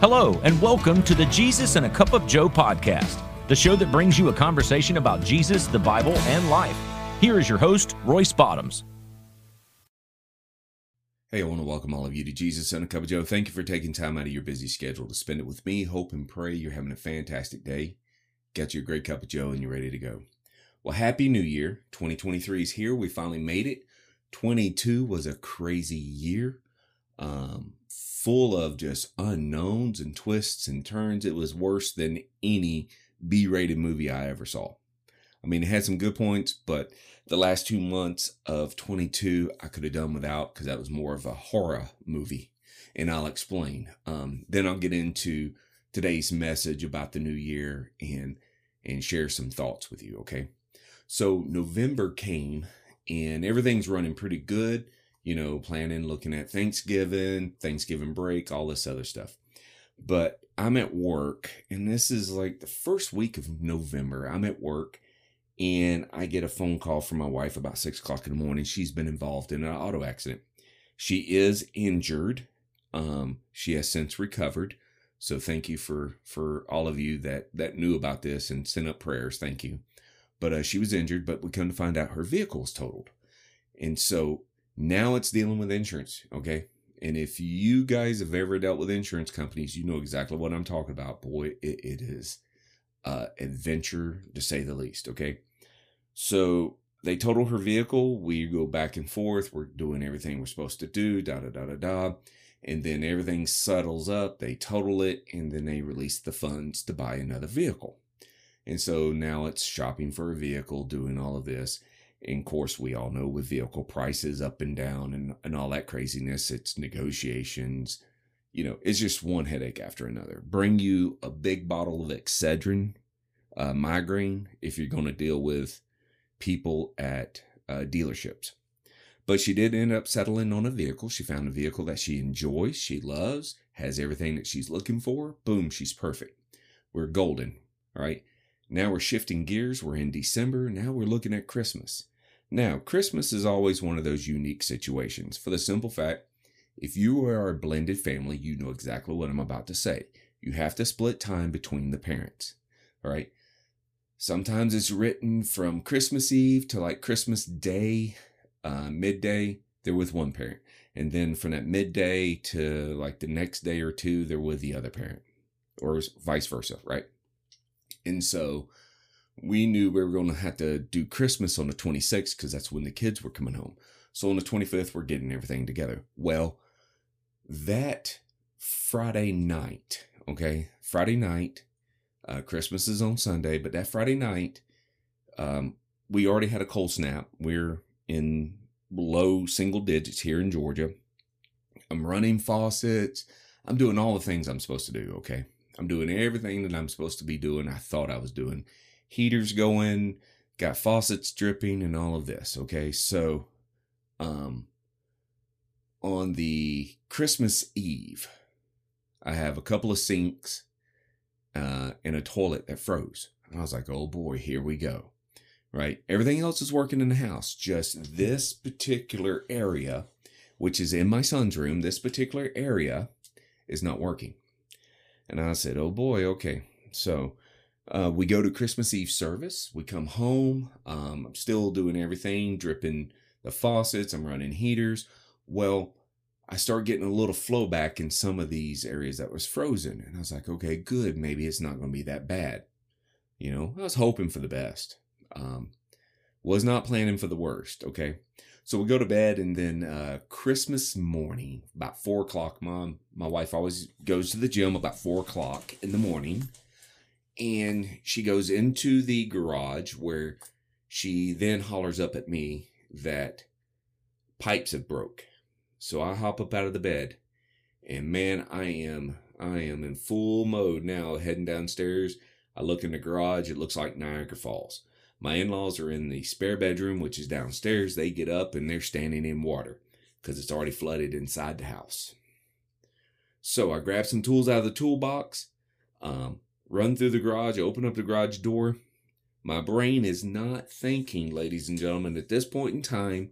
Hello, and welcome to the Jesus and a Cup of Joe podcast, the show that brings you a conversation about Jesus, the Bible, and life. Here is your host, Royce Bottoms. Hey, I want to welcome all of you to Jesus and a Cup of Joe. Thank you for taking time out of your busy schedule to spend it with me. Hope and pray you're having a fantastic day. Got your great cup of Joe and you're ready to go. Well, Happy New Year. 2023 is here. We finally made it. 22 was a crazy year. Um, full of just unknowns and twists and turns. It was worse than any B rated movie I ever saw. I mean, it had some good points, but the last two months of 22, I could have done without because that was more of a horror movie. And I'll explain. Um, then I'll get into today's message about the new year and and share some thoughts with you. Okay. So November came and everything's running pretty good you know, planning, looking at Thanksgiving, Thanksgiving break, all this other stuff. But I'm at work, and this is like the first week of November. I'm at work, and I get a phone call from my wife about six o'clock in the morning. She's been involved in an auto accident. She is injured. Um, she has since recovered. So thank you for for all of you that that knew about this and sent up prayers. Thank you. But uh, she was injured, but we come to find out her vehicle is totaled, and so now it's dealing with insurance, okay? And if you guys have ever dealt with insurance companies, you know exactly what I'm talking about. Boy, it, it is uh adventure to say the least, okay? So they total her vehicle. We go back and forth. We're doing everything we're supposed to do, da da da da da. And then everything settles up. They total it, and then they release the funds to buy another vehicle. And so now it's shopping for a vehicle, doing all of this. Of course, we all know with vehicle prices up and down and, and all that craziness, it's negotiations. You know, it's just one headache after another. Bring you a big bottle of Excedrin, uh, migraine, if you're going to deal with people at uh, dealerships. But she did end up settling on a vehicle. She found a vehicle that she enjoys, she loves, has everything that she's looking for. Boom, she's perfect. We're golden. All right. Now we're shifting gears. We're in December. Now we're looking at Christmas. Now, Christmas is always one of those unique situations for the simple fact if you are a blended family, you know exactly what I'm about to say. You have to split time between the parents. All right. Sometimes it's written from Christmas Eve to like Christmas Day, uh, midday, they're with one parent. And then from that midday to like the next day or two, they're with the other parent, or vice versa, right? And so we knew we were going to have to do Christmas on the 26th because that's when the kids were coming home. So on the 25th, we're getting everything together. Well, that Friday night, okay, Friday night, uh, Christmas is on Sunday, but that Friday night, um, we already had a cold snap. We're in low single digits here in Georgia. I'm running faucets. I'm doing all the things I'm supposed to do, okay? I'm doing everything that I'm supposed to be doing. I thought I was doing. Heaters going, got faucets dripping, and all of this. Okay, so um, on the Christmas Eve, I have a couple of sinks uh, and a toilet that froze. And I was like, oh boy, here we go. Right? Everything else is working in the house. Just this particular area, which is in my son's room, this particular area is not working. And I said, oh boy, okay. So uh, we go to Christmas Eve service. We come home. Um, I'm still doing everything, dripping the faucets. I'm running heaters. Well, I start getting a little flow back in some of these areas that was frozen. And I was like, okay, good. Maybe it's not going to be that bad. You know, I was hoping for the best. Um, was not planning for the worst. Okay. So we go to bed, and then uh, Christmas morning, about four o'clock, mom, my wife always goes to the gym about four o'clock in the morning, and she goes into the garage where she then hollers up at me that pipes have broke. So I hop up out of the bed, and man, I am I am in full mode now, heading downstairs. I look in the garage; it looks like Niagara Falls. My in laws are in the spare bedroom, which is downstairs. They get up and they're standing in water because it's already flooded inside the house. So I grab some tools out of the toolbox, um, run through the garage, open up the garage door. My brain is not thinking, ladies and gentlemen, at this point in time,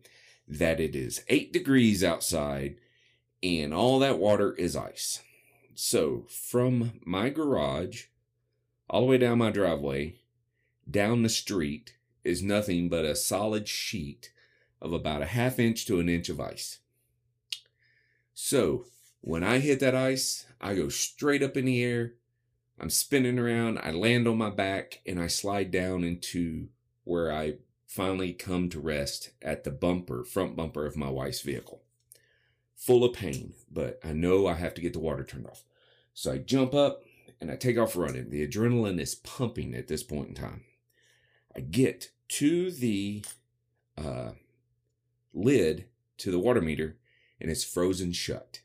that it is eight degrees outside and all that water is ice. So from my garage all the way down my driveway, down the street, is nothing but a solid sheet of about a half inch to an inch of ice. So when I hit that ice, I go straight up in the air. I'm spinning around. I land on my back and I slide down into where I finally come to rest at the bumper, front bumper of my wife's vehicle. Full of pain, but I know I have to get the water turned off. So I jump up and I take off running. The adrenaline is pumping at this point in time. I get to the uh, lid to the water meter and it's frozen shut.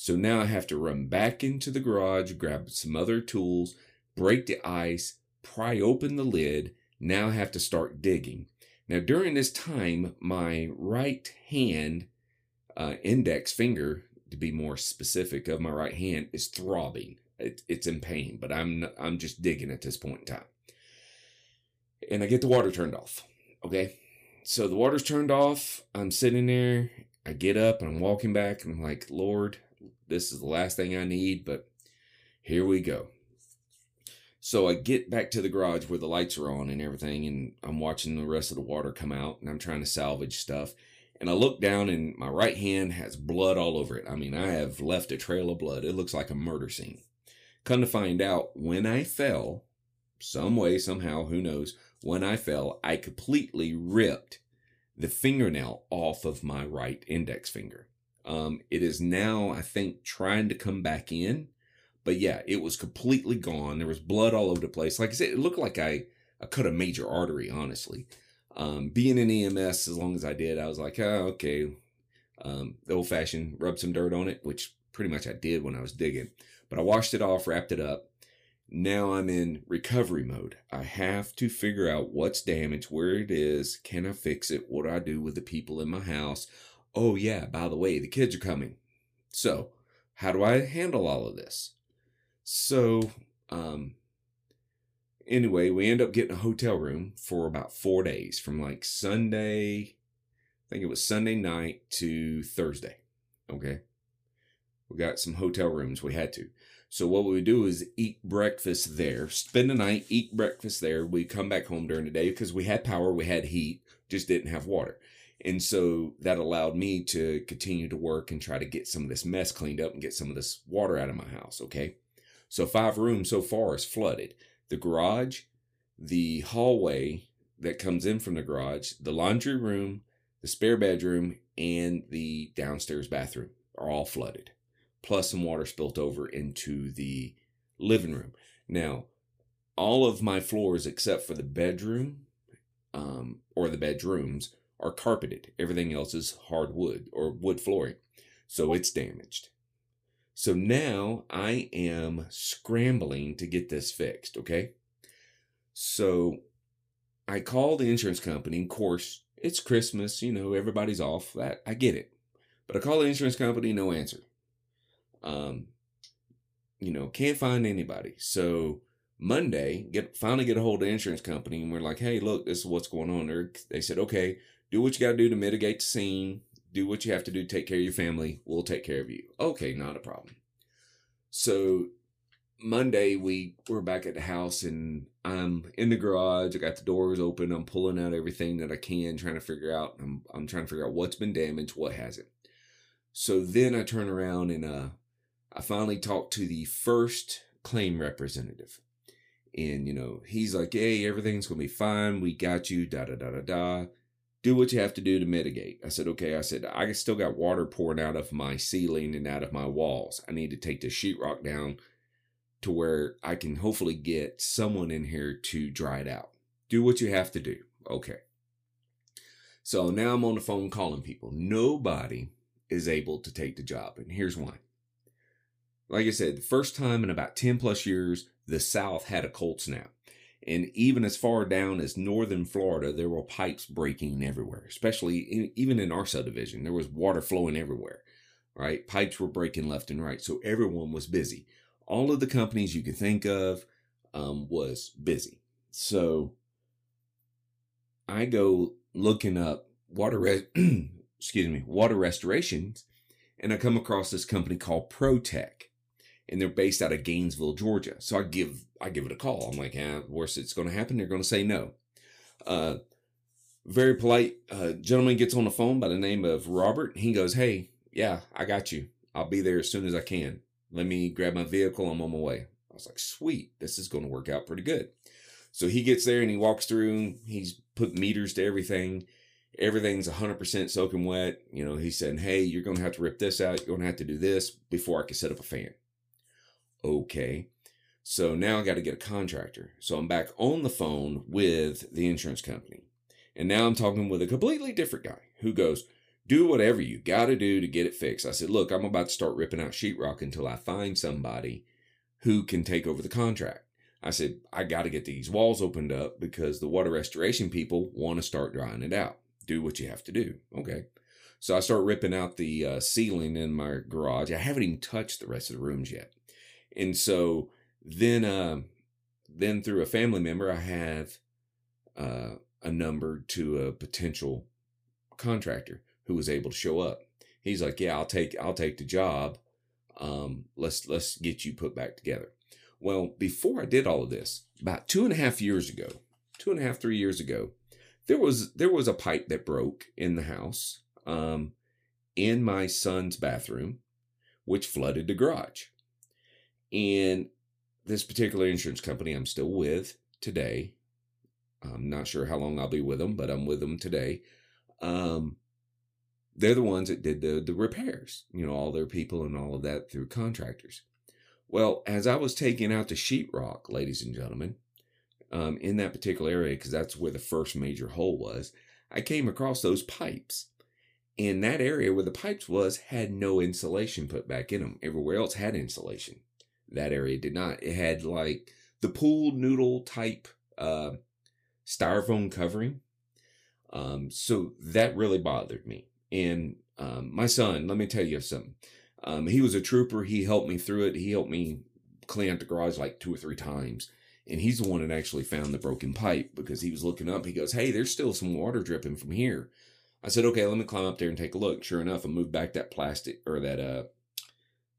So now I have to run back into the garage, grab some other tools, break the ice, pry open the lid. Now I have to start digging. Now, during this time, my right hand uh, index finger, to be more specific, of my right hand is throbbing. It, it's in pain, but I'm I'm just digging at this point in time. And I get the water turned off. Okay, so the water's turned off. I'm sitting there. I get up and I'm walking back, and I'm like, Lord, this is the last thing I need, but here we go. So I get back to the garage where the lights are on and everything, and I'm watching the rest of the water come out, and I'm trying to salvage stuff. And I look down, and my right hand has blood all over it. I mean, I have left a trail of blood. It looks like a murder scene. Come to find out, when I fell, some way, somehow, who knows, when I fell, I completely ripped the fingernail off of my right index finger. Um, it is now, I think, trying to come back in. But yeah, it was completely gone. There was blood all over the place. Like I said, it looked like I, I cut a major artery, honestly. Um, being in EMS as long as I did, I was like, oh, okay. Um, the old fashioned rub some dirt on it, which pretty much I did when I was digging. But I washed it off, wrapped it up. Now I'm in recovery mode. I have to figure out what's damaged, where it is, can I fix it, what do I do with the people in my house. Oh, yeah, by the way, the kids are coming. So, how do I handle all of this? So, um, anyway, we end up getting a hotel room for about four days from like Sunday, I think it was Sunday night to Thursday. Okay. We got some hotel rooms. We had to. So what we would do is eat breakfast there, spend the night, eat breakfast there. We come back home during the day because we had power, we had heat, just didn't have water. And so that allowed me to continue to work and try to get some of this mess cleaned up and get some of this water out of my house. Okay. So five rooms so far is flooded. The garage, the hallway that comes in from the garage, the laundry room, the spare bedroom, and the downstairs bathroom are all flooded. Plus some water spilt over into the living room. Now, all of my floors except for the bedroom um, or the bedrooms are carpeted. Everything else is hardwood or wood flooring. So it's damaged. So now I am scrambling to get this fixed, okay? So I call the insurance company. Of course, it's Christmas, you know, everybody's off. That I get it. But I call the insurance company, no answer. Um, you know, can't find anybody. So Monday, get finally get a hold of the insurance company, and we're like, hey, look, this is what's going on. They're, they said, okay, do what you got to do to mitigate the scene. Do what you have to do to take care of your family. We'll take care of you. Okay, not a problem. So Monday we were back at the house and I'm in the garage. I got the doors open. I'm pulling out everything that I can, trying to figure out. I'm I'm trying to figure out what's been damaged, what hasn't. So then I turn around and uh, I finally talk to the first claim representative, and you know he's like, "Hey, everything's gonna be fine. We got you." Da da da da da do what you have to do to mitigate. I said, okay. I said, I still got water pouring out of my ceiling and out of my walls. I need to take the sheetrock down to where I can hopefully get someone in here to dry it out. Do what you have to do. Okay. So now I'm on the phone calling people. Nobody is able to take the job. And here's why. Like I said, the first time in about 10 plus years, the South had a cold snap. And even as far down as northern Florida, there were pipes breaking everywhere, especially in, even in our subdivision. There was water flowing everywhere, right? Pipes were breaking left and right. So everyone was busy. All of the companies you could think of um, was busy. So I go looking up water, re- excuse me, water restorations, and I come across this company called ProTech. And they're based out of Gainesville, Georgia. So I give I give it a call. I'm like, yeah, worst it's going to happen. They're going to say no. Uh, very polite uh, gentleman gets on the phone by the name of Robert. He goes, hey, yeah, I got you. I'll be there as soon as I can. Let me grab my vehicle. I'm on my way. I was like, sweet, this is going to work out pretty good. So he gets there and he walks through. He's put meters to everything. Everything's 100% soaking wet. You know, he's saying, hey, you're going to have to rip this out. You're going to have to do this before I can set up a fan. Okay. So now I got to get a contractor. So I'm back on the phone with the insurance company. And now I'm talking with a completely different guy who goes, do whatever you got to do to get it fixed. I said, look, I'm about to start ripping out sheetrock until I find somebody who can take over the contract. I said, I got to get these walls opened up because the water restoration people want to start drying it out. Do what you have to do. Okay. So I start ripping out the uh, ceiling in my garage. I haven't even touched the rest of the rooms yet. And so then, uh, then through a family member, I have uh, a number to a potential contractor who was able to show up. He's like, "Yeah, I'll take I'll take the job. Um, let's let's get you put back together." Well, before I did all of this, about two and a half years ago, two and a half three years ago, there was there was a pipe that broke in the house, um, in my son's bathroom, which flooded the garage. And this particular insurance company I'm still with today. I'm not sure how long I'll be with them, but I'm with them today. Um, they're the ones that did the the repairs, you know, all their people and all of that through contractors. Well, as I was taking out the sheetrock, ladies and gentlemen, um, in that particular area, because that's where the first major hole was, I came across those pipes. And that area where the pipes was had no insulation put back in them. Everywhere else had insulation. That area did not. It had like the pool noodle type uh, styrofoam covering. Um, so that really bothered me. And um, my son, let me tell you something. Um, he was a trooper. He helped me through it. He helped me clean out the garage like two or three times. And he's the one that actually found the broken pipe because he was looking up. He goes, Hey, there's still some water dripping from here. I said, Okay, let me climb up there and take a look. Sure enough, I moved back that plastic or that, uh,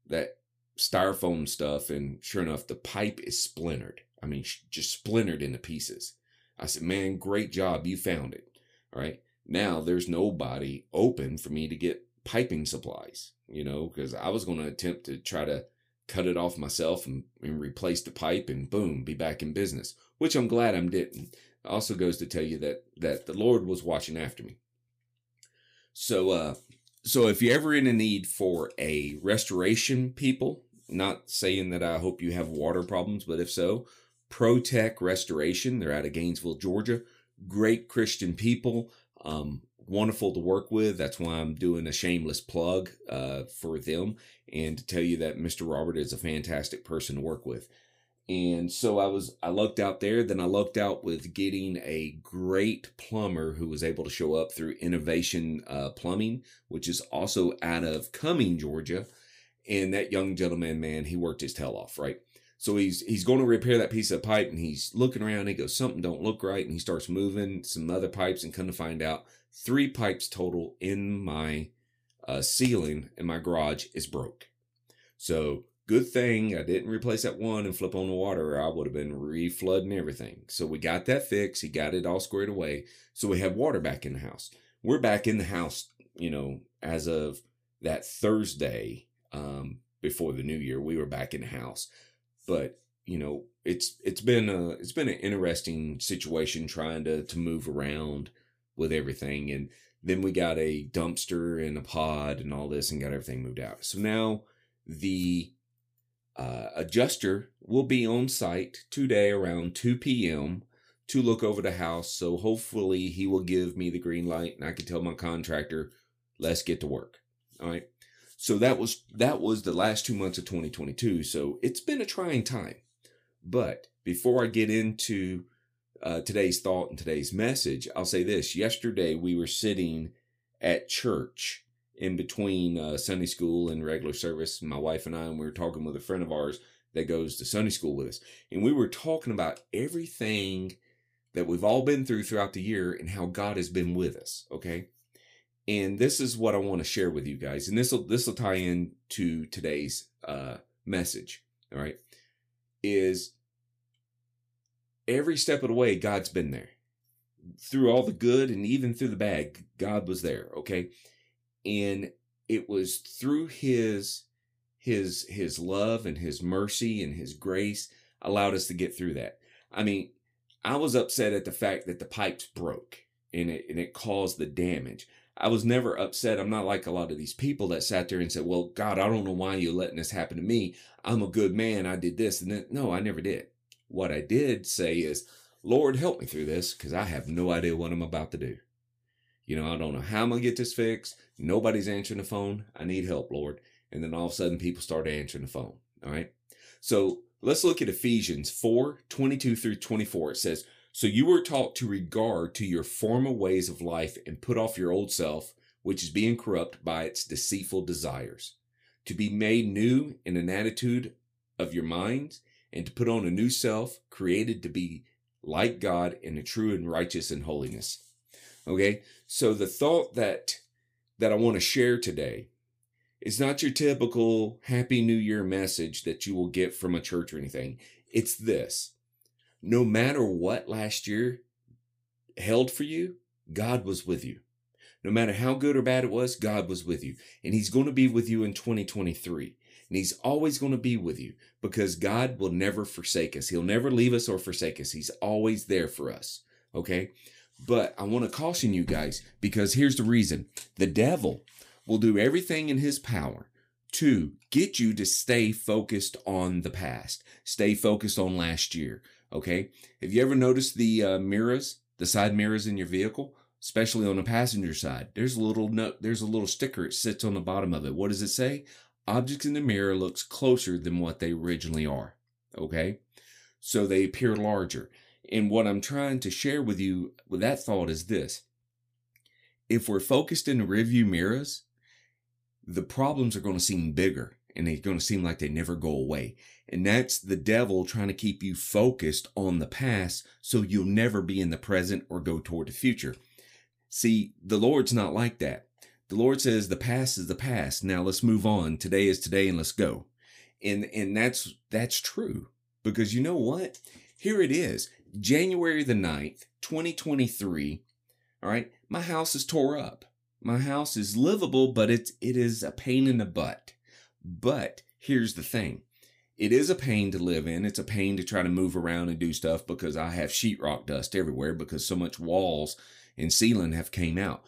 that styrofoam stuff. And sure enough, the pipe is splintered. I mean, just splintered into pieces. I said, Man, great job. You found it. All right. Now there's nobody open for me to get piping supplies, you know, because I was going to attempt to try to cut it off myself and, and replace the pipe and boom, be back in business, which I'm glad I'm didn't. Also goes to tell you that that the Lord was watching after me. So uh so if you're ever in a need for a restoration people, not saying that I hope you have water problems, but if so, Protech Restoration, they're out of Gainesville, Georgia. Great Christian people. Um, wonderful to work with. That's why I'm doing a shameless plug uh, for them and to tell you that Mr. Robert is a fantastic person to work with. And so I was, I looked out there. Then I looked out with getting a great plumber who was able to show up through Innovation uh, Plumbing, which is also out of Cumming, Georgia. And that young gentleman, man, he worked his tail off, right? So he's he's going to repair that piece of pipe, and he's looking around. He goes, something don't look right, and he starts moving some other pipes, and come to find out, three pipes total in my uh, ceiling in my garage is broke. So good thing I didn't replace that one and flip on the water, or I would have been reflooding everything. So we got that fixed. He got it all squared away. So we have water back in the house. We're back in the house, you know, as of that Thursday um, before the new year. We were back in the house, but you know, it's it's been a it's been an interesting situation trying to to move around with everything. And then we got a dumpster and a pod and all this and got everything moved out. So now the uh, adjuster will be on site today around 2 p.m. to look over the house. So hopefully he will give me the green light and I can tell my contractor, let's get to work. All right. So that was that was the last two months of 2022. So it's been a trying time. But before I get into uh, today's thought and today's message, I'll say this. Yesterday, we were sitting at church in between uh, Sunday school and regular service. My wife and I, and we were talking with a friend of ours that goes to Sunday school with us. And we were talking about everything that we've all been through throughout the year and how God has been with us. Okay. And this is what I want to share with you guys. And this will, this will tie into today's, uh, message, all right, is every step of the way, God's been there. Through all the good and even through the bad, God was there, okay? And it was through his his his love and his mercy and his grace allowed us to get through that. I mean, I was upset at the fact that the pipes broke and it and it caused the damage. I was never upset. I'm not like a lot of these people that sat there and said, "Well, God, I don't know why you're letting this happen to me. I'm a good man. I did this and then, No, I never did. What I did say is, "Lord, help me through this because I have no idea what I'm about to do." You know, I don't know how I'm gonna get this fixed. Nobody's answering the phone. I need help, Lord. And then all of a sudden, people start answering the phone. All right. So let's look at Ephesians 4 22 through 24. It says, So you were taught to regard to your former ways of life and put off your old self, which is being corrupt by its deceitful desires, to be made new in an attitude of your minds, and to put on a new self, created to be like God in a true and righteous and holiness. Okay, so the thought that that I want to share today is not your typical Happy New Year message that you will get from a church or anything. It's this no matter what last year held for you, God was with you. No matter how good or bad it was, God was with you. And He's going to be with you in 2023. And He's always going to be with you because God will never forsake us. He'll never leave us or forsake us. He's always there for us. Okay. But I want to caution you guys because here's the reason the devil will do everything in his power to get you to stay focused on the past, stay focused on last year. Okay. Have you ever noticed the uh, mirrors, the side mirrors in your vehicle, especially on the passenger side? There's a little note, there's a little sticker. It sits on the bottom of it. What does it say? Objects in the mirror looks closer than what they originally are. Okay. So they appear larger. And what I'm trying to share with you with that thought is this. If we're focused in the rearview mirrors, the problems are going to seem bigger and they're going to seem like they never go away. And that's the devil trying to keep you focused on the past so you'll never be in the present or go toward the future. See, the Lord's not like that. The Lord says the past is the past. Now let's move on. Today is today and let's go. And and that's that's true. Because you know what? Here it is. January the 9th, 2023. All right. My house is tore up. My house is livable, but it's it is a pain in the butt. But here's the thing. It is a pain to live in. It's a pain to try to move around and do stuff because I have sheetrock dust everywhere because so much walls and ceiling have came out.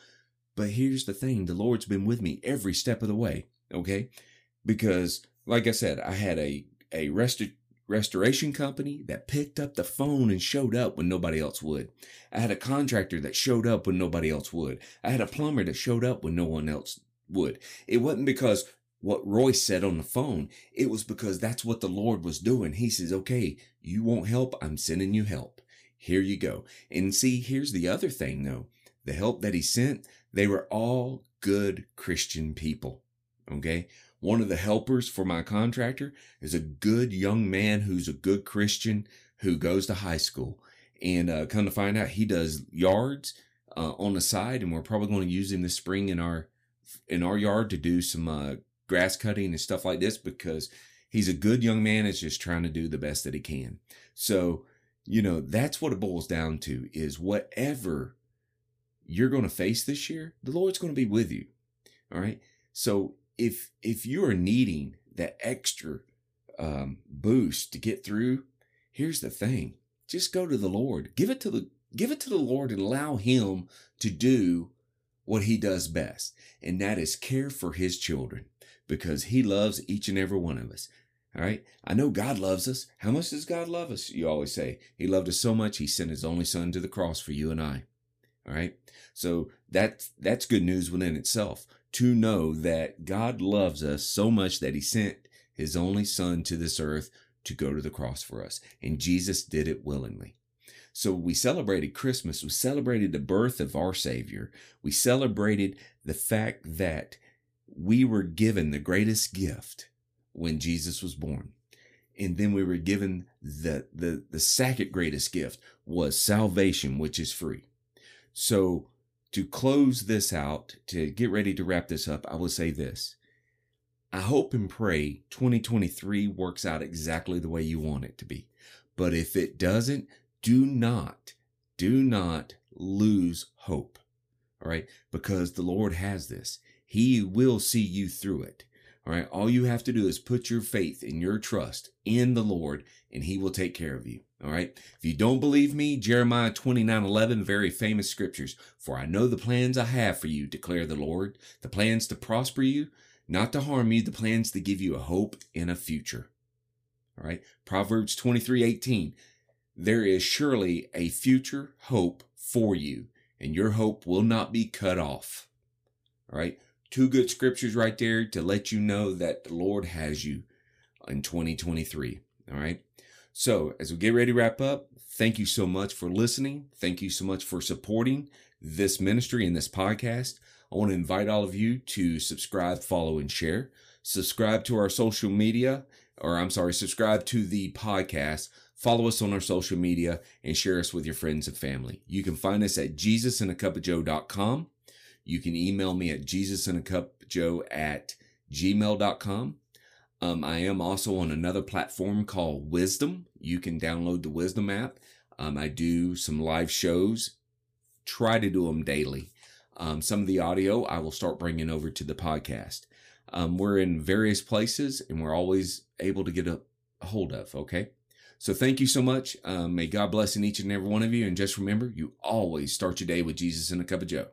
But here's the thing. The Lord's been with me every step of the way. Okay. Because like I said, I had a, a rest, restoration company that picked up the phone and showed up when nobody else would. I had a contractor that showed up when nobody else would. I had a plumber that showed up when no one else would. It wasn't because what Royce said on the phone. It was because that's what the Lord was doing. He says, okay, you want help? I'm sending you help. Here you go. And see, here's the other thing though. The help that he sent, they were all good Christian people. Okay. One of the helpers for my contractor is a good young man who's a good Christian who goes to high school. And uh, come to find out, he does yards uh, on the side, and we're probably going to use him this spring in our in our yard to do some uh, grass cutting and stuff like this because he's a good young man. Is just trying to do the best that he can. So you know that's what it boils down to is whatever you're going to face this year, the Lord's going to be with you. All right. So if if you are needing that extra um, boost to get through, here's the thing: just go to the Lord, give it to the give it to the Lord, and allow Him to do what He does best, and that is care for His children, because He loves each and every one of us. All right. I know God loves us. How much does God love us? You always say He loved us so much He sent His only Son to the cross for you and I. All right. So that's that's good news within itself to know that God loves us so much that he sent his only son to this earth to go to the cross for us. And Jesus did it willingly. So we celebrated Christmas. We celebrated the birth of our Savior. We celebrated the fact that we were given the greatest gift when Jesus was born. And then we were given the, the, the second greatest gift was salvation, which is free. So to close this out, to get ready to wrap this up, I will say this. I hope and pray 2023 works out exactly the way you want it to be. But if it doesn't, do not, do not lose hope. All right. Because the Lord has this. He will see you through it. All right. All you have to do is put your faith and your trust in the Lord and he will take care of you. All right. If you don't believe me, Jeremiah 29 11, very famous scriptures. For I know the plans I have for you, declare the Lord, the plans to prosper you, not to harm you, the plans to give you a hope and a future. All right. Proverbs 23 18. There is surely a future hope for you, and your hope will not be cut off. All right. Two good scriptures right there to let you know that the Lord has you in 2023. All right. So, as we get ready to wrap up, thank you so much for listening. Thank you so much for supporting this ministry and this podcast. I want to invite all of you to subscribe, follow, and share. Subscribe to our social media, or I'm sorry, subscribe to the podcast. Follow us on our social media and share us with your friends and family. You can find us at jesusandacupofjoe.com. You can email me at jesusandacupjoe at gmail.com. Um, I am also on another platform called Wisdom. You can download the Wisdom app. Um, I do some live shows, try to do them daily. Um, some of the audio I will start bringing over to the podcast. Um, we're in various places and we're always able to get a hold of. Okay. So thank you so much. Um, may God bless in each and every one of you. And just remember, you always start your day with Jesus and a cup of Joe.